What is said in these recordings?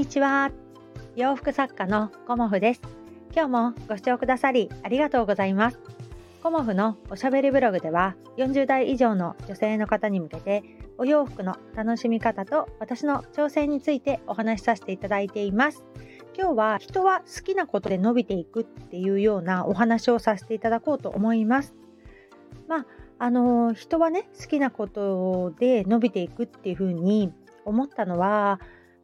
にちは。洋服作家のコモフです。今日もご視聴くださりありがとうございます。コモフのおしゃべりブログでは40代以上の女性の方に向けてお洋服の楽しみ方と私の挑戦についてお話しさせていただいています。今日は人は好きなことで伸びていくっていうようなお話をさせていただこうと思います。まああの人はね好きなことで伸びていくっていうふうに思ったのは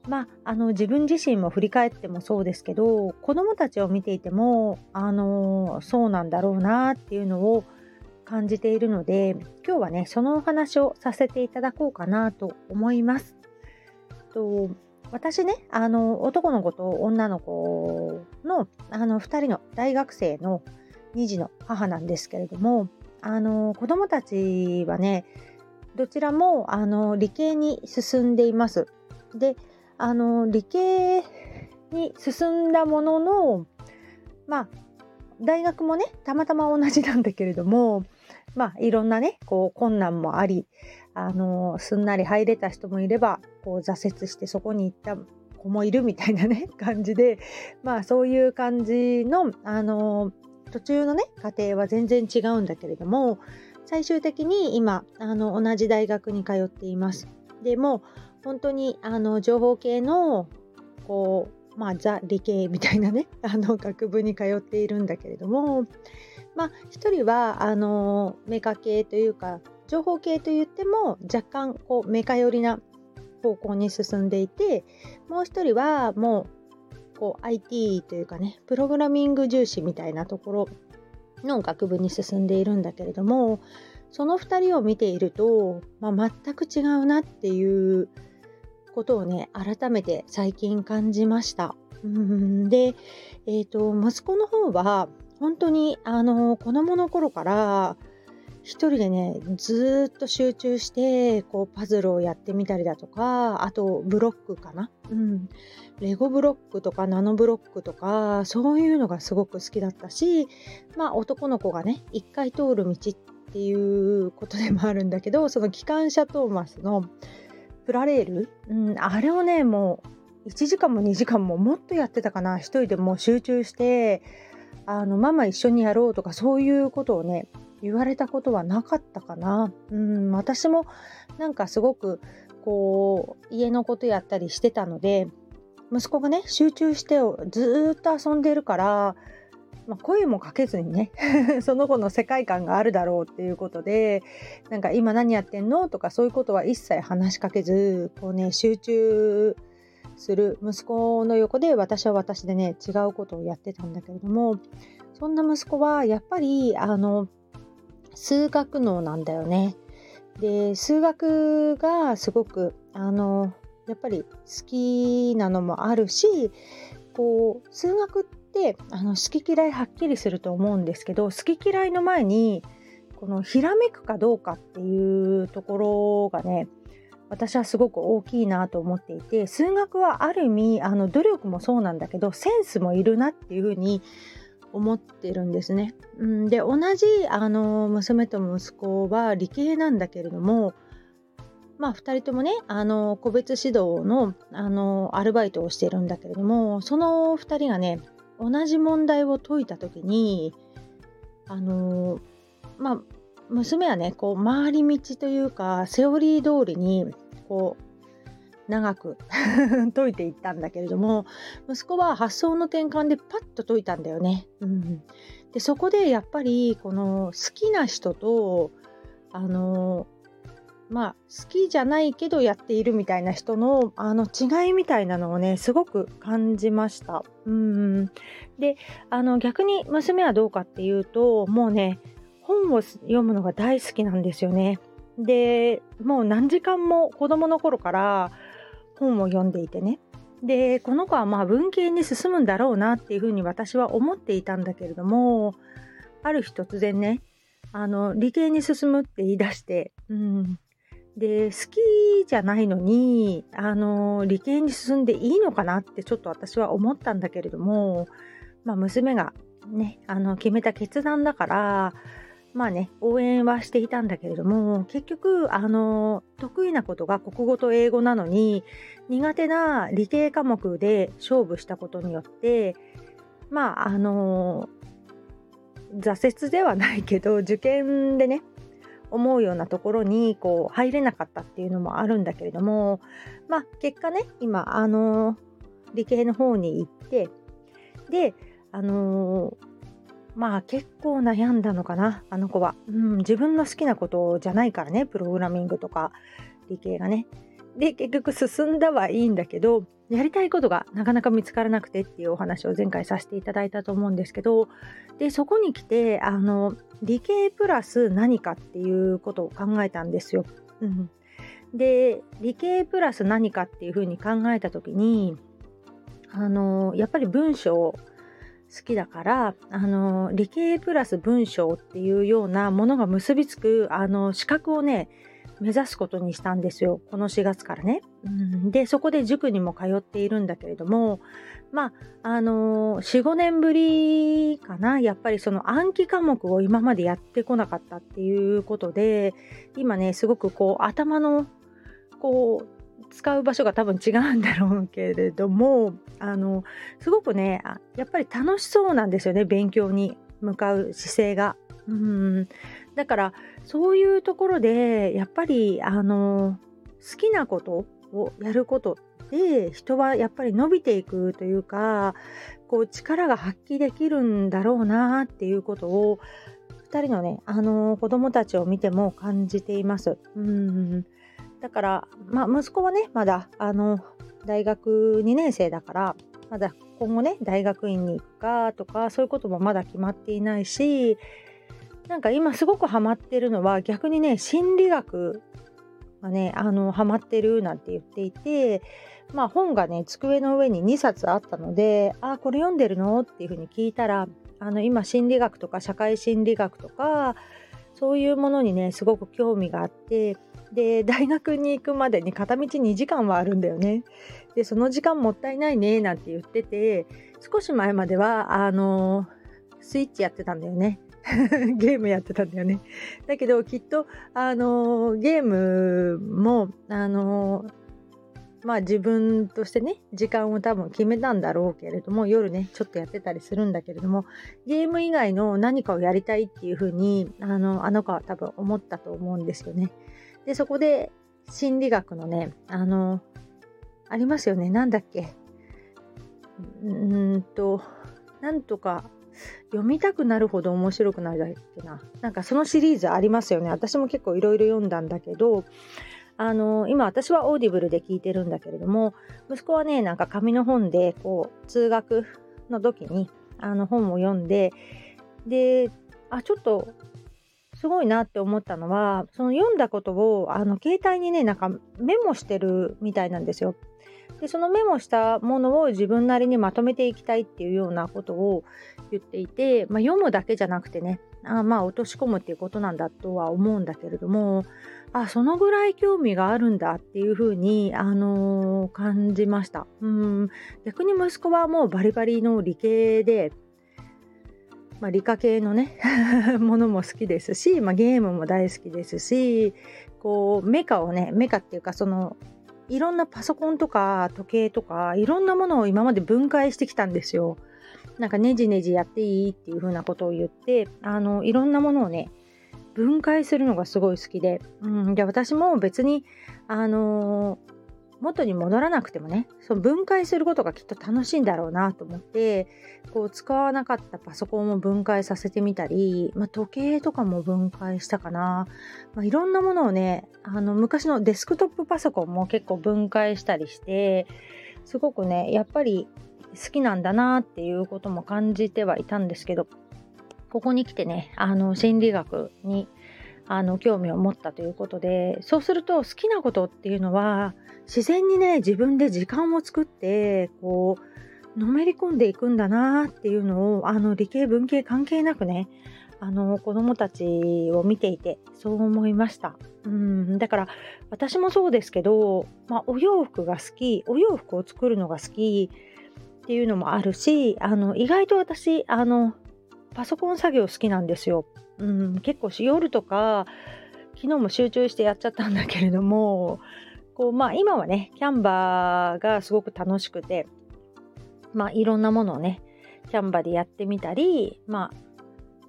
まあ、あの自分自身も振り返ってもそうですけど子どもたちを見ていてもあのそうなんだろうなっていうのを感じているので今日はねそのお話をさせていただこうかなと思います。と私ねあの男の子と女の子のあの2人の大学生の2児の母なんですけれどもあの子どもたちはねどちらもあの理系に進んでいます。であの理系に進んだもののまあ大学もねたまたま同じなんだけれどもまあいろんなねこう困難もありあのすんなり入れた人もいればこう挫折してそこに行った子もいるみたいなね 感じでまあそういう感じのあの途中のね過程は全然違うんだけれども最終的に今あの同じ大学に通っています。でも本当にあの情報系のこうまあザ理系みたいなね あの学部に通っているんだけれどもまあ一人はあのメカ系というか情報系といっても若干こうメカ寄りな方向に進んでいてもう一人はもうこう IT というかねプログラミング重視みたいなところの学部に進んでいるんだけれどもその2人を見ていると、まあ、全く違うなっていうことをね改めて最近感じました。ん。で、えーと、息子の方は本当にあの子供の頃から一人でねずっと集中してこうパズルをやってみたりだとかあとブロックかな、うん、レゴブロックとかナノブロックとかそういうのがすごく好きだったしまあ男の子がね一回通る道っていうことでもあるんだけどその機関車トーマスのプラレール、うん、あれをねもう1時間も2時間ももっとやってたかな一人でもう集中してあのママ一緒にやろうとかそういうことをね言われたことはなかったかな。うん、私もなんかすごくこう家のことやったりしてたので息子がね集中してずっと遊んでるからまあ、声もかけずにね その子の世界観があるだろうっていうことでなんか今何やってんのとかそういうことは一切話しかけずこうね集中する息子の横で私は私でね違うことをやってたんだけれどもそんな息子はやっぱりあの数学脳なんだよね。で数学がすごくあのやっぱり好きなのもあるしこう数学ってってあの好き嫌いはっきりすると思うんですけど好き嫌いの前にこのひらめくかどうかっていうところがね私はすごく大きいなと思っていて数学はある意味あの努力もそうなんだけどセンスもいるなっていうふうに思ってるんですね。うん、で同じあの娘と息子は理系なんだけれどもまあ2人ともねあの個別指導のあのアルバイトをしてるんだけれどもその2人がね同じ問題を解いた時にあのまあ娘はねこう回り道というかセオリー通りにこう長く 解いていったんだけれども息子は発想の転換でパッと解いたんだよね。うん、でそこでやっぱりこの好きな人とあのまあ好きじゃないけどやっているみたいな人のあの違いみたいなのをねすごく感じました。うんであの逆に娘はどうかっていうともうね本を読むのが大好きなんですよね。でもう何時間も子供の頃から本を読んでいてねでこの子はまあ文系に進むんだろうなっていうふうに私は思っていたんだけれどもある日突然ねあの理系に進むって言い出して、うん、で好きじゃないのにあの理系に進んでいいのかなってちょっと私は思ったんだけれども、まあ、娘がねあの決めた決断だからまあね応援はしていたんだけれども結局あの得意なことが国語と英語なのに苦手な理系科目で勝負したことによってまああの挫折ではないけど受験でね思うようなところにこう入れなかったっていうのもあるんだけれどもまあ結果ね今あの理系の方に行ってであのまあ結構悩んだのかなあの子は、うん、自分の好きなことじゃないからねプログラミングとか理系がね。で結局進んだはいいんだけどやりたいことがなかなか見つからなくてっていうお話を前回させていただいたと思うんですけどでそこに来てあの理系プラス何かっていうことを考えたんですよ。うん、で理系プラス何かっていうふうに考えた時にあのやっぱり文章好きだからあの理系プラス文章っていうようなものが結びつくあの資格をね目指すことにしたんですよ。この4月からね。でそこで塾にも通っているんだけれどもまああのー、45年ぶりかな。やっぱりその暗記科目を今までやってこなかったっていうことで今ねすごくこう頭のこう使う場所が多分違うんだろうけれどもあのすごくねやっぱり楽しそうなんですよね。勉強に向かう姿勢が。うん。だからそういうところでやっぱりあの好きなことをやることで人はやっぱり伸びていくというかこう力が発揮できるんだろうなっていうことを2人のねあの子供たちを見ても感じています。うんだから、まあ、息子はねまだあの大学2年生だからまだ今後ね大学院に行くかとかそういうこともまだ決まっていないしなんか今すごくハマってるのは逆にね心理学がねあのハマってるなんて言っていてまあ本がね机の上に2冊あったので「あこれ読んでるの?」っていうふうに聞いたらあの今心理学とか社会心理学とかそういうものにねすごく興味があってで大学に行くまでに片道2時間はあるんだよね。でその時間もったいないねなんて言ってて少し前まではあのスイッチやってたんだよね。ゲームやってたんだよね。だけどきっとあのゲームもあのまあ自分としてね時間を多分決めたんだろうけれども夜ねちょっとやってたりするんだけれどもゲーム以外の何かをやりたいっていうふうにあのあの子は多分思ったと思うんですよね。でそこで心理学のねあのありますよねなんだっけうんとなんとか読みたくなるほど面白くないだっけな。なんかそのシリーズありますよね。私も結構いろいろ読んだんだけど、あの今私はオーディブルで聞いてるんだけれども、息子はね、なんか紙の本で、こう、通学の時にあの本を読んで、で、あ、ちょっとすごいなって思ったのは、その読んだことをあの携帯にね、なんかメモしてるみたいなんですよ。でそのメモしたものを自分なりにまとめていきたいっていうようなことを言っていて、まあ、読むだけじゃなくてねあまあ落とし込むっていうことなんだとは思うんだけれどもあそのぐらい興味があるんだっていうふうに、あのー、感じました。うん。逆に息子はもうバリバリの理系で、まあ、理科系のね ものも好きですし、まあ、ゲームも大好きですしこうメカをねメカっていうかそのいろんなパソコンとか時計とかいろんなものを今まで分解してきたんですよ。なんかねじねじやっていいっていう風なことを言ってあのいろんなものをね分解するのがすごい好きで、うん、で私も別にあのー元に戻らなくてもねその分解することがきっと楽しいんだろうなと思ってこう使わなかったパソコンを分解させてみたり、まあ、時計とかも分解したかな、まあ、いろんなものをねあの昔のデスクトップパソコンも結構分解したりしてすごくねやっぱり好きなんだなっていうことも感じてはいたんですけどここに来てねあの心理学にあの興味を持ったということでそうすると好きなことっていうのは自然にね自分で時間を作ってこうのめり込んでいくんだなっていうのをあの理系文系関係なくねあの子供たちを見ていてそう思いました。うんだから私もそうですけど、まあ、お洋服が好きお洋服を作るのが好きっていうのもあるしあの意外と私あのパソコン作業好きなんですよ。うん、結構夜とか昨日も集中してやっちゃったんだけれどもこう、まあ、今はねキャンバーがすごく楽しくて、まあ、いろんなものをねキャンバーでやってみたり、まあ、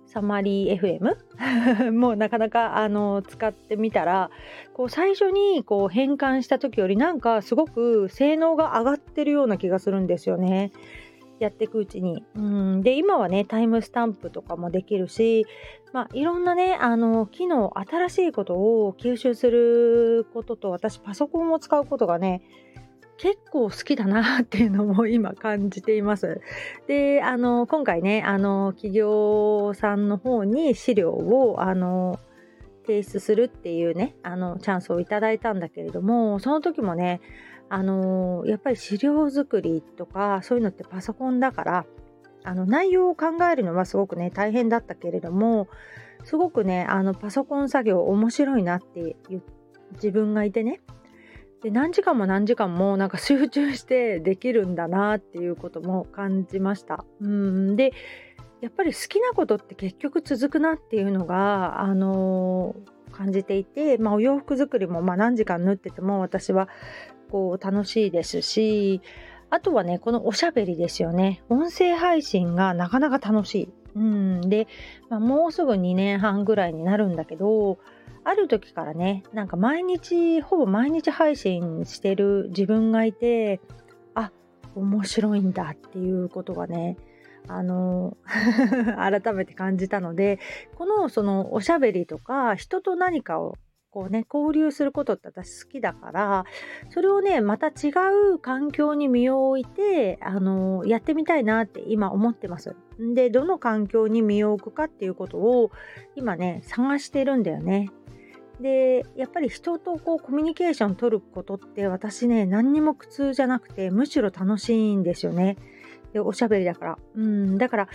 サマリー FM もうなかなかあの使ってみたらこう最初にこう変換した時よりなんかすごく性能が上がってるような気がするんですよね。やっていくうちに。うんで今はねタイムスタンプとかもできるし、まあ、いろんなねあの機能新しいことを吸収することと私パソコンを使うことがね結構好きだなっていうのも今感じています。で、あの、今回ね、あの、企業さんの方に資料を、あの、提出するっていうね、あの、チャンスをいただいたんだけれども、その時もね、あの、やっぱり資料作りとか、そういうのってパソコンだから、あの、内容を考えるのはすごくね、大変だったけれども、すごくね、あの、パソコン作業面白いなって自分がいてね、で何時間も何時間もなんか集中してできるんだなっていうことも感じました。うんでやっぱり好きなことって結局続くなっていうのが、あのー、感じていて、まあ、お洋服作りもまあ何時間縫ってても私はこう楽しいですしあとはねこのおしゃべりですよね音声配信がなかなか楽しい。うん、で、まあ、もうすぐ2年半ぐらいになるんだけどある時からねなんか毎日ほぼ毎日配信してる自分がいてあ面白いんだっていうことがねあの 改めて感じたのでこのそのおしゃべりとか人と何かをこうね交流することって私好きだからそれをねまた違う環境に身を置いてあのやってみたいなって今思ってます。でどの環境に身を置くかっていうことを今ね探してるんだよね。でやっぱり人とこうコミュニケーション取ることって私ね何にも苦痛じゃなくてむしろ楽しいんですよね。でおしゃべりだから。うんだから、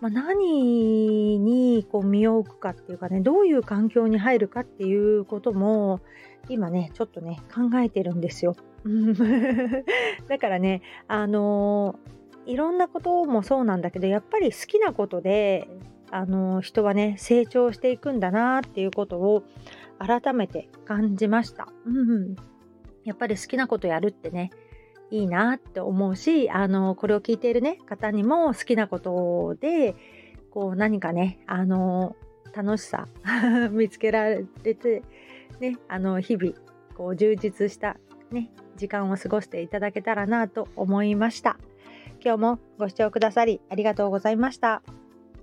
まあ、何にこう身を置くかっていうかねどういう環境に入るかっていうことも今ねちょっとね考えてるんですよ。だからねあの、いろんなこともそうなんだけどやっぱり好きなことであの、人はね成長していくんだなっていうことを改めて感じました。うん、やっぱり好きなことやるってねいいなって思うしあのこれを聞いているね方にも好きなことでこう何かねあの楽しさ 見つけられてねあの日々こう充実したね時間を過ごしていただけたらなと思いました。今日もご視聴くださりありがとうございました。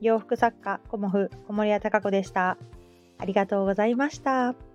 洋服作家コモフ小森屋隆子でした。ありがとうございました。